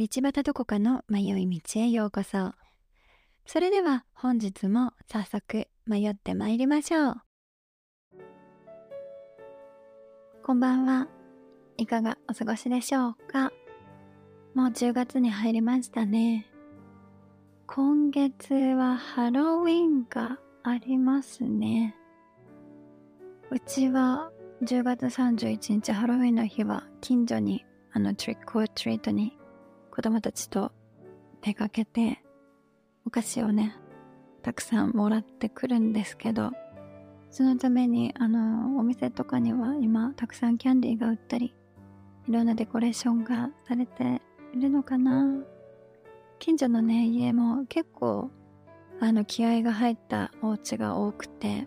道端どこかの迷い道へようこそ。それでは本日も早速迷って参りましょう。こんばんは。いかがお過ごしでしょうかもう10月に入りましたね。今月はハロウィンがありますね。うちは10月31日ハロウィンの日は近所にあのトリックオートリートに子供たちと出かけてお菓子をねたくさんもらってくるんですけどそのためにあのお店とかには今たくさんキャンディーが売ったりいろんなデコレーションがされているのかな。近所のね家も結構あの気合が入ったお家が多くて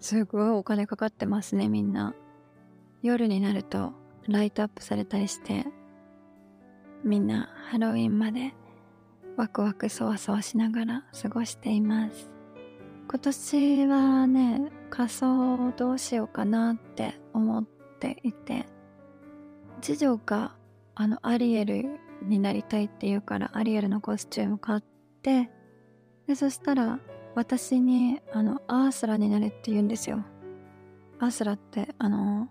すごいお金かかってますねみんな。夜になるとライトアップされたりしてみんなハロウィンまでワクワクそわそわしながら過ごしています。今年はね仮装をどうしようかなって思っていて次女があのアリエルになりたいって言うからアリエルのコスチューム買ってでそしたら私にあのアースラになれって言うんですよ。アースラってあの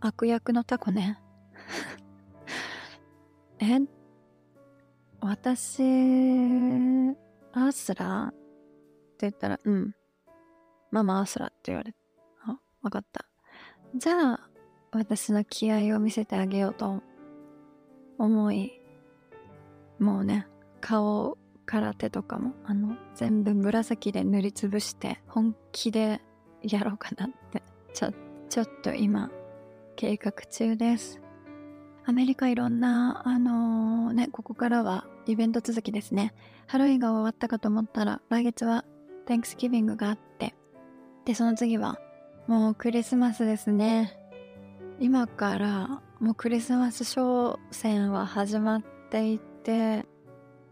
悪役のタコね。え私、アースラって言ったら、うん。ママアースラって言われあ、わかった。じゃあ、私の気合を見せてあげようと思い、もうね、顔から手とかも、あの、全部紫で塗りつぶして、本気でやろうかなって、ちょ、ちょっと今、計画中です。アメリカいろんな、あのー、ね、ここからはイベント続きですね。ハロウィンが終わったかと思ったら、来月は Thanksgiving があって、で、その次は、もうクリスマスですね。今からもうクリスマス商戦は始まっていて、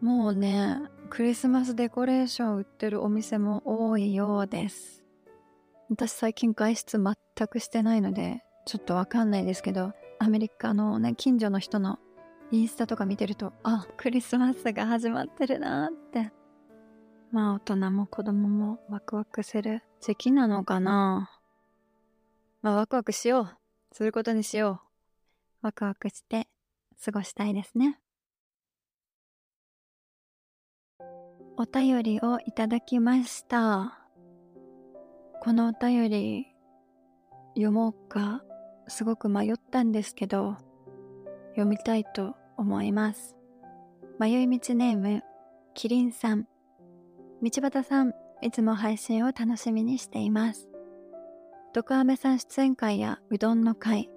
もうね、クリスマスデコレーション売ってるお店も多いようです。私最近外出全くしてないので、ちょっとわかんないですけど、アメリカのね、近所の人のインスタとか見てると、あ、クリスマスが始まってるなって。まあ大人も子供もワクワクする時期なのかな。まあワクワクしよう。することにしよう。ワクワクして過ごしたいですね。お便りをいただきました。このお便り読もうか？すごく迷ったんですけど、読みたいと思います。迷い道ネーム、キリンさん。道端さん、いつも配信を楽しみにしています。毒アメさん出演会やうどんの会、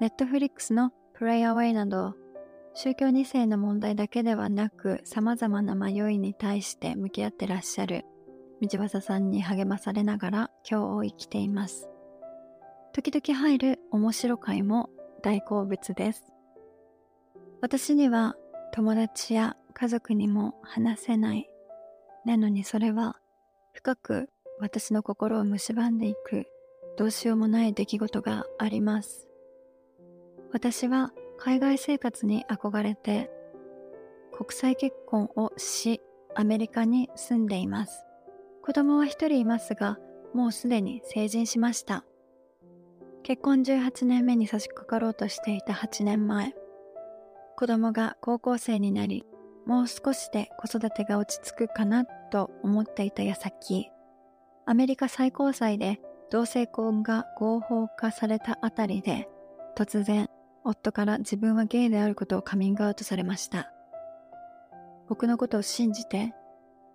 ネットフリックスのプレイアウェイなど、宗教2世の問題だけではなく様々な迷いに対して向き合ってらっしゃる道端さんに励まされながら今日を生きています。時々入る面白回も大好物です。私には友達や家族にも話せない。なのにそれは深く私の心を蝕んでいくどうしようもない出来事があります。私は海外生活に憧れて国際結婚をしアメリカに住んでいます。子供は一人いますがもうすでに成人しました。結婚18年目に差し掛かろうとしていた8年前、子供が高校生になり、もう少しで子育てが落ち着くかなと思っていた矢先、アメリカ最高裁で同性婚が合法化されたあたりで、突然、夫から自分はゲイであることをカミングアウトされました。僕のことを信じて、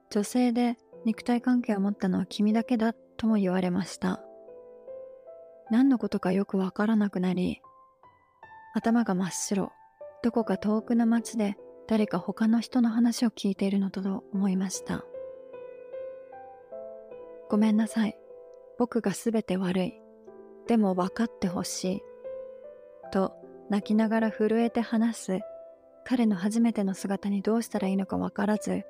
女性で肉体関係を持ったのは君だけだとも言われました。何のことかよくわからなくなり、頭が真っ白、どこか遠くの街で誰か他の人の話を聞いているのと思いました。ごめんなさい。僕がすべて悪い。でも分かってほしい。と泣きながら震えて話す彼の初めての姿にどうしたらいいのか分からず、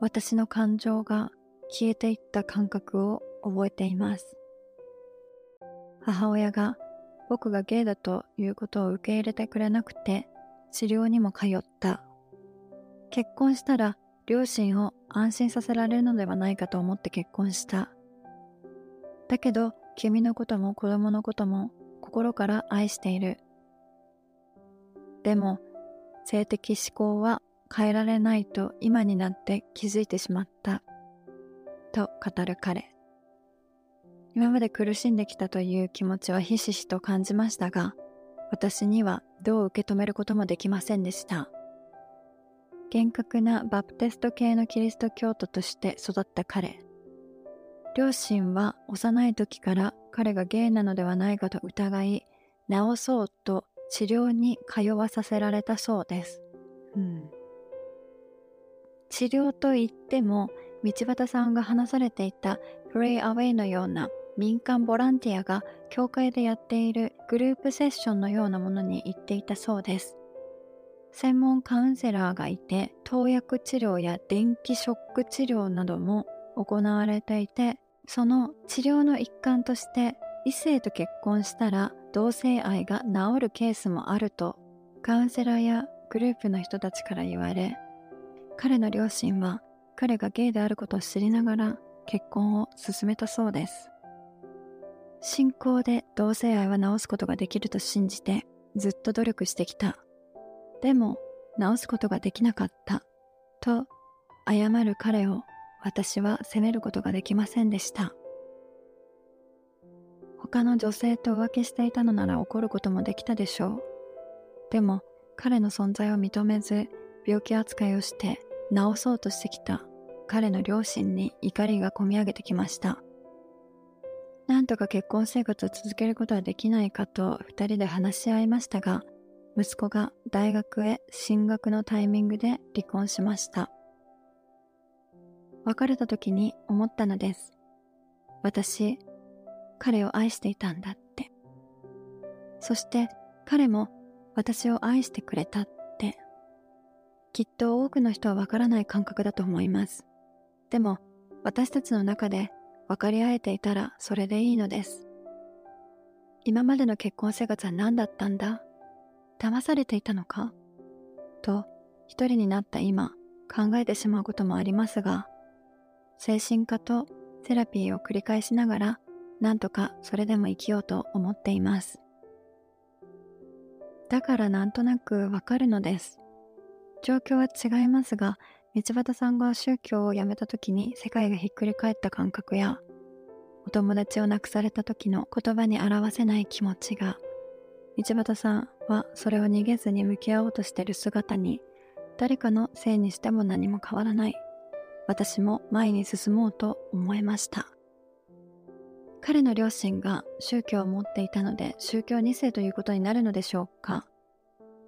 私の感情が消えていった感覚を覚えています。母親が僕がゲイだということを受け入れてくれなくて治療にも通った。結婚したら両親を安心させられるのではないかと思って結婚した。だけど君のことも子供のことも心から愛している。でも性的思考は変えられないと今になって気づいてしまった。と語る彼。今まで苦しんできたという気持ちはひしひしと感じましたが、私にはどう受け止めることもできませんでした。厳格なバプテスト系のキリスト教徒として育った彼。両親は幼い時から彼がゲイなのではないかと疑い、治そうと治療に通わさせられたそうです。うん、治療といっても、道端さんが話されていたプレイアウェイのような民間ボランティアが教会でやっているグループセッションのようなものに行っていたそうです。専門カウンセラーがいて、投薬治療や電気ショック治療なども行われていて、その治療の一環として異性と結婚したら同性愛が治るケースもあるとカウンセラーやグループの人たちから言われ彼の両親は彼がゲイであることを知りながら結婚を進めたそうです信仰で同性愛は治すことができると信じてずっと努力してきたでも治すことができなかったと謝る彼を私は責めることができませんでした。他の女性と浮気していたのなら怒ることもできたでしょう。でも彼の存在を認めず病気扱いをして治そうとしてきた彼の両親に怒りがこみ上げてきました。なんとか結婚生活を続けることはできないかと二人で話し合いましたが、息子が大学へ進学のタイミングで離婚しました。別れた時に思ったのです。私、彼を愛していたんだって。そして彼も私を愛してくれたって。きっと多くの人はわからない感覚だと思います。でも私たちの中で分かり合えていたらそれでいいのです。今までの結婚生活は何だったんだ？騙されていたのか？と一人になった今考えてしまうこともありますが精神科とセラピーを繰り返しながら、なんとかそれでも生きようと思っています。だからなんとなくわかるのです。状況は違いますが、道端さんが宗教を辞めた時に世界がひっくり返った感覚や、お友達を亡くされた時の言葉に表せない気持ちが、道端さんはそれを逃げずに向き合おうとしている姿に、誰かのせいにしても何も変わらない私も前に進もうと思いました。彼の両親が宗教を持っていたので宗教2世ということになるのでしょうか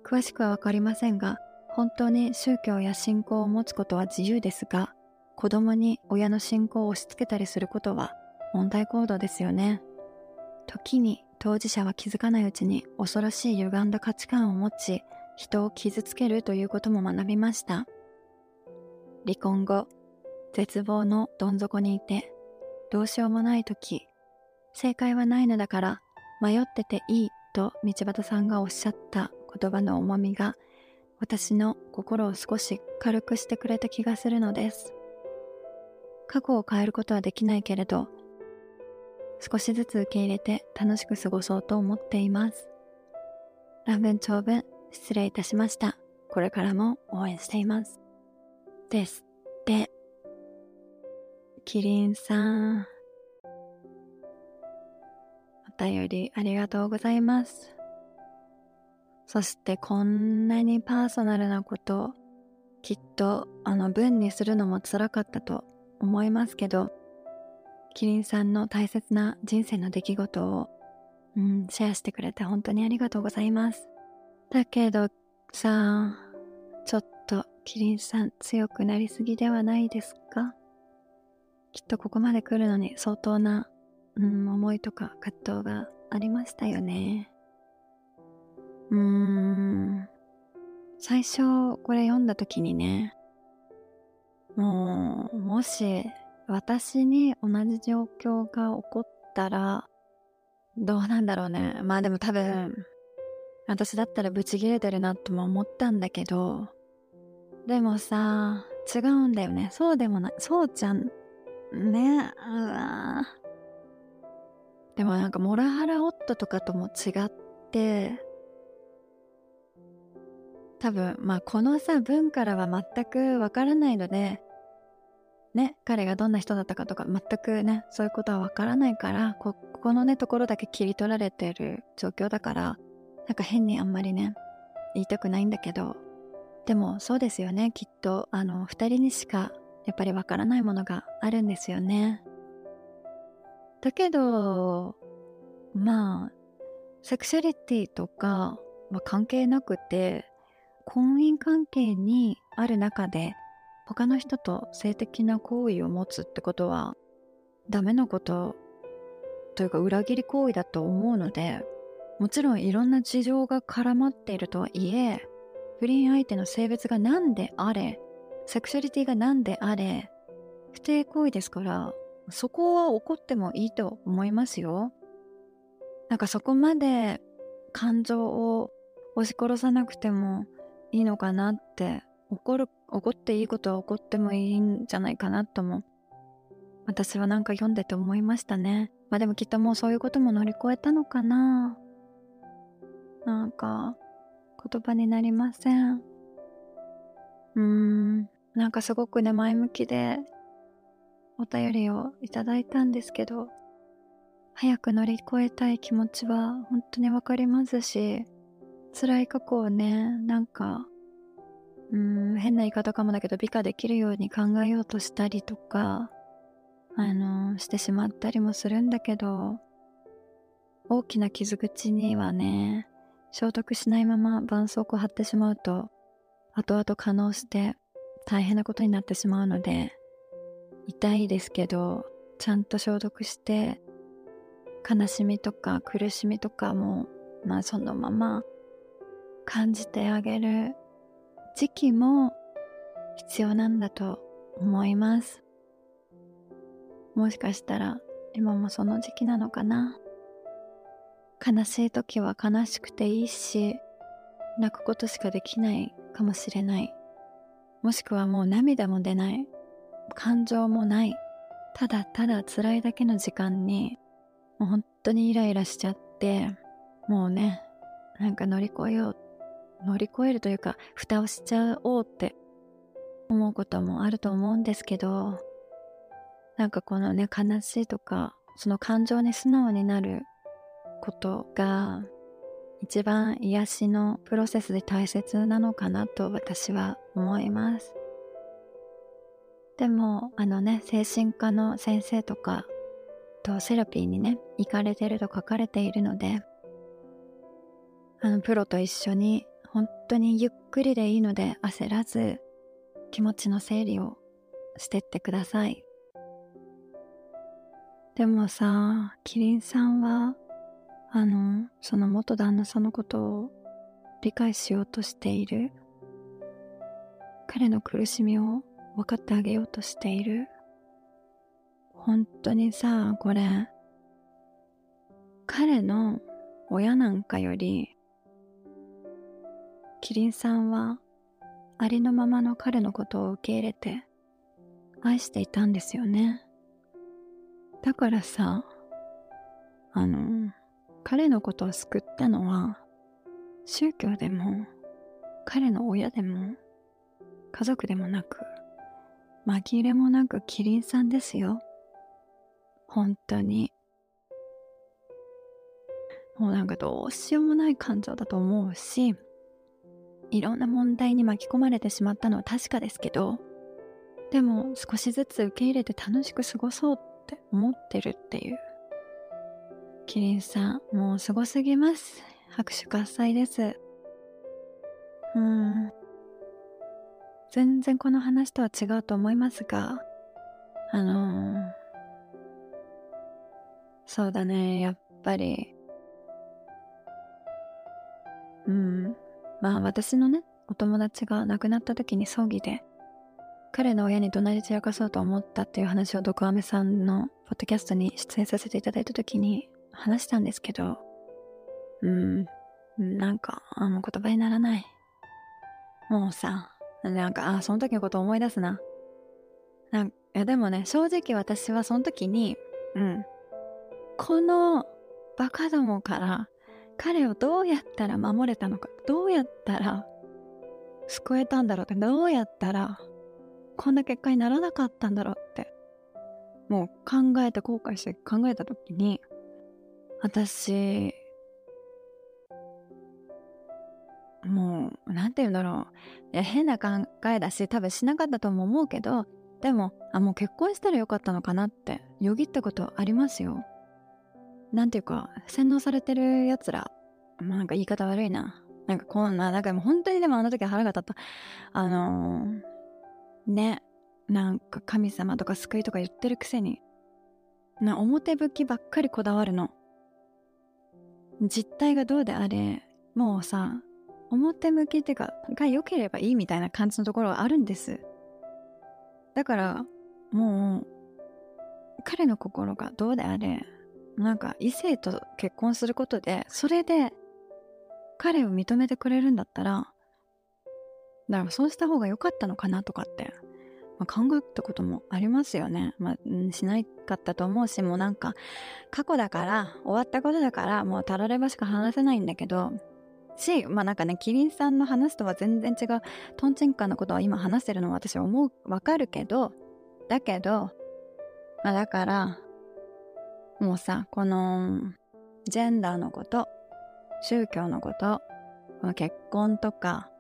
詳しくはわかりませんが、本当に宗教や信仰を持つことは自由ですが、子供に親の信仰を押し付けたりすることは問題行動ですよね。時に当事者は気づかないうちに恐ろしい歪んだ価値観を持ち、人を傷つけるということも学びました。離婚後、絶望のどん底にいて、どうしようもない時、正解はないのだから迷ってていいと道端さんがおっしゃった言葉の重みが私の心を少し軽くしてくれた気がするのです。過去を変えることはできないけれど、少しずつ受け入れて楽しく過ごそうと思っています。乱文長文失礼いたしました。これからも応援しています。ですって。キリンさん。お便りありがとうございます。そしてこんなにパーソナルなことをきっとあの文にするのも辛かったと思いますけど、キリンさんの大切な人生の出来事を、うん、シェアしてくれて本当にありがとうございます。だけどさ、ちょっとキリンさん強くなりすぎではないですか？きっとここまで来るのに相当な、うん、思いとか葛藤がありましたよね。うーん。最初これ読んだ時にね、もう、もし私に同じ状況が起こったら、どうなんだろうね。まあでも多分、私だったらブチギレてるなとも思ったんだけど、でもさ、違うんだよね。そうでもない。そうちゃん、ね、うわでもなんかモラハラ夫とかとも違って、多分、まあこのさ、文からは全くわからないので、ね、彼がどんな人だったかとか全くね、そういうことはわからないから、ここのね、ところだけ切り取られてる状況だから、なんか変にあんまりね、言いたくないんだけど、でもそうですよね、きっと、あの、二人にしかやっぱりわからないものがあるんですよね。だけど、まあ、セクシャリティとかは関係なくて、婚姻関係にある中で他の人と性的な行為を持つってことはダメなことというか裏切り行為だと思うのでもちろんいろんな事情が絡まっているとはいえ不倫相手の性別が何であれセクシャリティが何であれ不貞行為ですからそこは怒ってもいいと思いますよ。なんかそこまで感情を押し殺さなくてもいいのかなって怒る怒っていいことは怒ってもいいんじゃないかなとも私はなんか読んでて思いましたね。まあでもきっともうそういうことも乗り越えたのかな。なんか言葉になりません。うーん。なんかすごくね前向きでお便りをいただいたんですけど早く乗り越えたい気持ちは本当にわかりますし辛い過去をねなんかうん変な言い方かもだけど美化できるように考えようとしたりとかあのしてしまったりもするんだけど大きな傷口にはね消毒しないまま絆創膏貼ってしまうと後々可能して大変なことになってしまうので痛いですけどちゃんと消毒して悲しみとか苦しみとかもまあそのまま感じてあげる時期も必要なんだと思います。もしかしたら今もその時期なのかな。悲しい時は悲しくていいし、泣くことしかできないかもしれない。もしくはもう涙も出ない。感情もない。ただただ辛いだけの時間に、もう本当にイライラしちゃって、もうね、なんか乗り越えよう乗り越えるというか蓋をしちゃおうって思うこともあると思うんですけどなんかこのね悲しいとかその感情に素直になることが一番癒しのプロセスで大切なのかなと私は思います。でもあのね精神科の先生とかとセラピーにね行かれてると書かれているのであのプロと一緒に本当にゆっくりでいいので焦らず気持ちの整理をしてってください。でもさ、キリンさんは、あの、その元旦那さんのことを理解しようとしている？彼の苦しみを分かってあげようとしている？本当にさ、これ、彼の親なんかよりキリンさんはありのままの彼のことを受け入れて愛していたんですよね。だからさ、あの、彼のことを救ったのは宗教でも彼の親でも家族でもなく紛れもなくキリンさんですよ。本当に。もうなんかどうしようもない感情だと思うし、いろんな問題に巻き込まれてしまったのは確かですけどでも少しずつ受け入れて楽しく過ごそうって思ってるっていう。キリンさんもうすごすぎます。拍手喝采です。うん。全然この話とは違うと思いますがあのー、そうだね。やっぱりまあ私のね、お友達が亡くなった時に葬儀で、彼の親に怒鳴り散らかそうと思ったっていう話をドクアメさんのポッドキャストに出演させていただいた時に話したんですけど、うん、なんか、あもう言葉にならない。もうさ、なんか、あ、その時のこと思い出すな。なんいやでもね、正直私はその時に、うん。このバカどもから彼をどうやったら守れたのか、どうやったら救えたんだろうって、どうやったらこんな結果にならなかったんだろうって、もう考えて後悔して考えた時に、私、もう、なんて言うんだろう。いや、変な考えだし、多分しなかったとも思うけど、でも、あ、もう結婚したらよかったのかなって、よぎったことありますよ。なんていうか、洗脳されてる奴ら、まあなんか言い方悪いな。なんかこんな、なんかもう本当にでもあの時腹が立った。あのー、ね、なんか神様とか救いとか言ってるくせに、な、表向きばっかりこだわるの。実態がどうであれ、もうさ、表向きっていうか、が良ければいいみたいな感じのところがあるんです。だから、もう、彼の心がどうであれ、なんか異性と結婚することで、それで彼を認めてくれるんだったら、だからそうした方が良かったのかなとかって、まあ、考えたこともありますよね。まあ、しないかったと思うし、もうなんか過去だから、終わったことだから、もうたらればしか話せないんだけど、し、まあなんかね、キリンさんの話とは全然違う、トンチンカンのことは今話してるのは私は思う、わかるけど、だけど、まあだから、もうさ、この、ジェンダーのこと、宗教のこと、この結婚とか、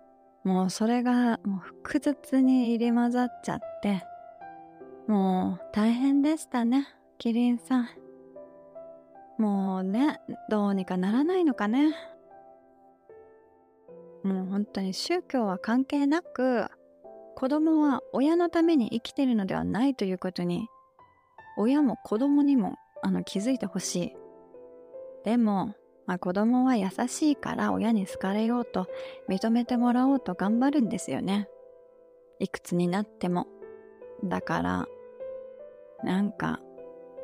もうそれがもう複雑に入り混ざっちゃって、もう大変でしたね、キリンさん。もうね、どうにかならないのかね。もう本当に宗教は関係なく、子供は親のために生きてるのではないということに、親も子供にもあの気づいてほしい。でも、まあ、子供は優しいから親に好かれようと認めてもらおうと頑張るんですよね。いくつになっても。だから、なんか、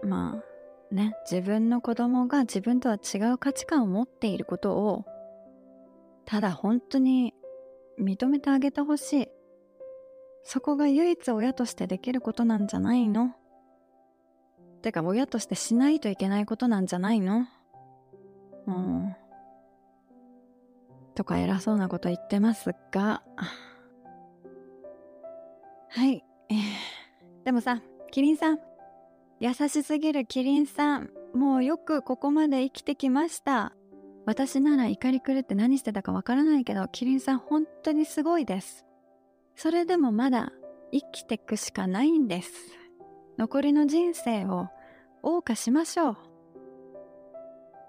まあね、自分の子供が自分とは違う価値観を持っていることを、ただ本当に認めてあげてほしい。そこが唯一親としてできることなんじゃないの？てか親としてしないといけないことなんじゃないの？うん。とか偉そうなこと言ってますが。はい。でもさ、キリンさん。優しすぎるキリンさん。もうよくここまで生きてきました。私なら怒り狂って何してたかわからないけど、キリンさん本当にすごいです。それでもまだ生きてくしかないんです。残りの人生を謳歌しましょう。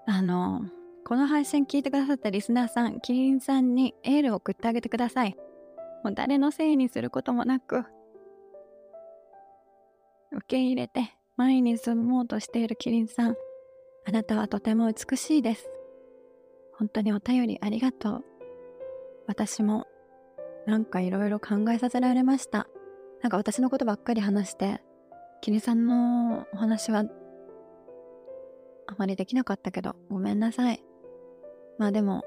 あの、この配信聞いてくださったリスナーさん、キリンさんにエールを送ってあげてください。もう誰のせいにすることもなく、受け入れて前に進もうとしているキリンさん、あなたはとても美しいです。本当にお便りありがとう。私もなんかいろいろ考えさせられました。なんか私のことばっかり話して、キリンさんのお話はあまりできなかったけど、ごめんなさい。まあでも、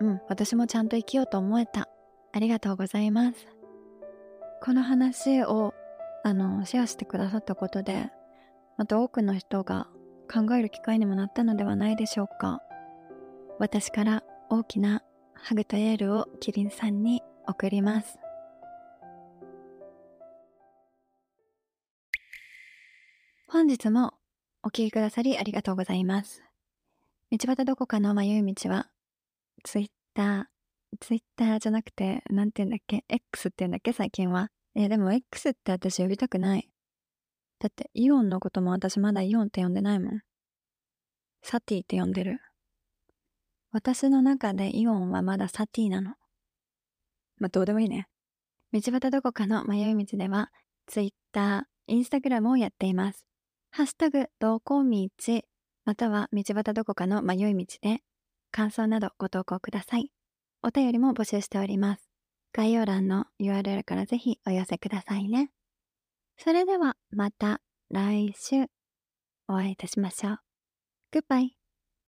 うん、私もちゃんと生きようと思えた。ありがとうございます。この話を、あの、シェアしてくださったことで、また多くの人が考える機会にもなったのではないでしょうか。私から大きなハグとエールをキリンさんに送ります。本日もお聞きくださりありがとうございます。道端どこかの迷い道は、ツイッター、ツイッターじゃなくて、なんて言うんだっけ ?X って言うんだっけ最近は。え、でも X って私呼びたくない。だってイオンのことも私まだイオンって呼んでないもん。サティって呼んでる。私の中でイオンはまだサティなの。まあ、どうでもいいね。道端どこかの迷い道では、ツイッター、インスタグラムをやっています。ハッシュタグ、どこ道、または道端どこかの迷い道で、感想などご投稿ください。お便りも募集しております。概要欄の URL からぜひお寄せくださいね。それではまた来週お会いいたしましょう。Goodbye.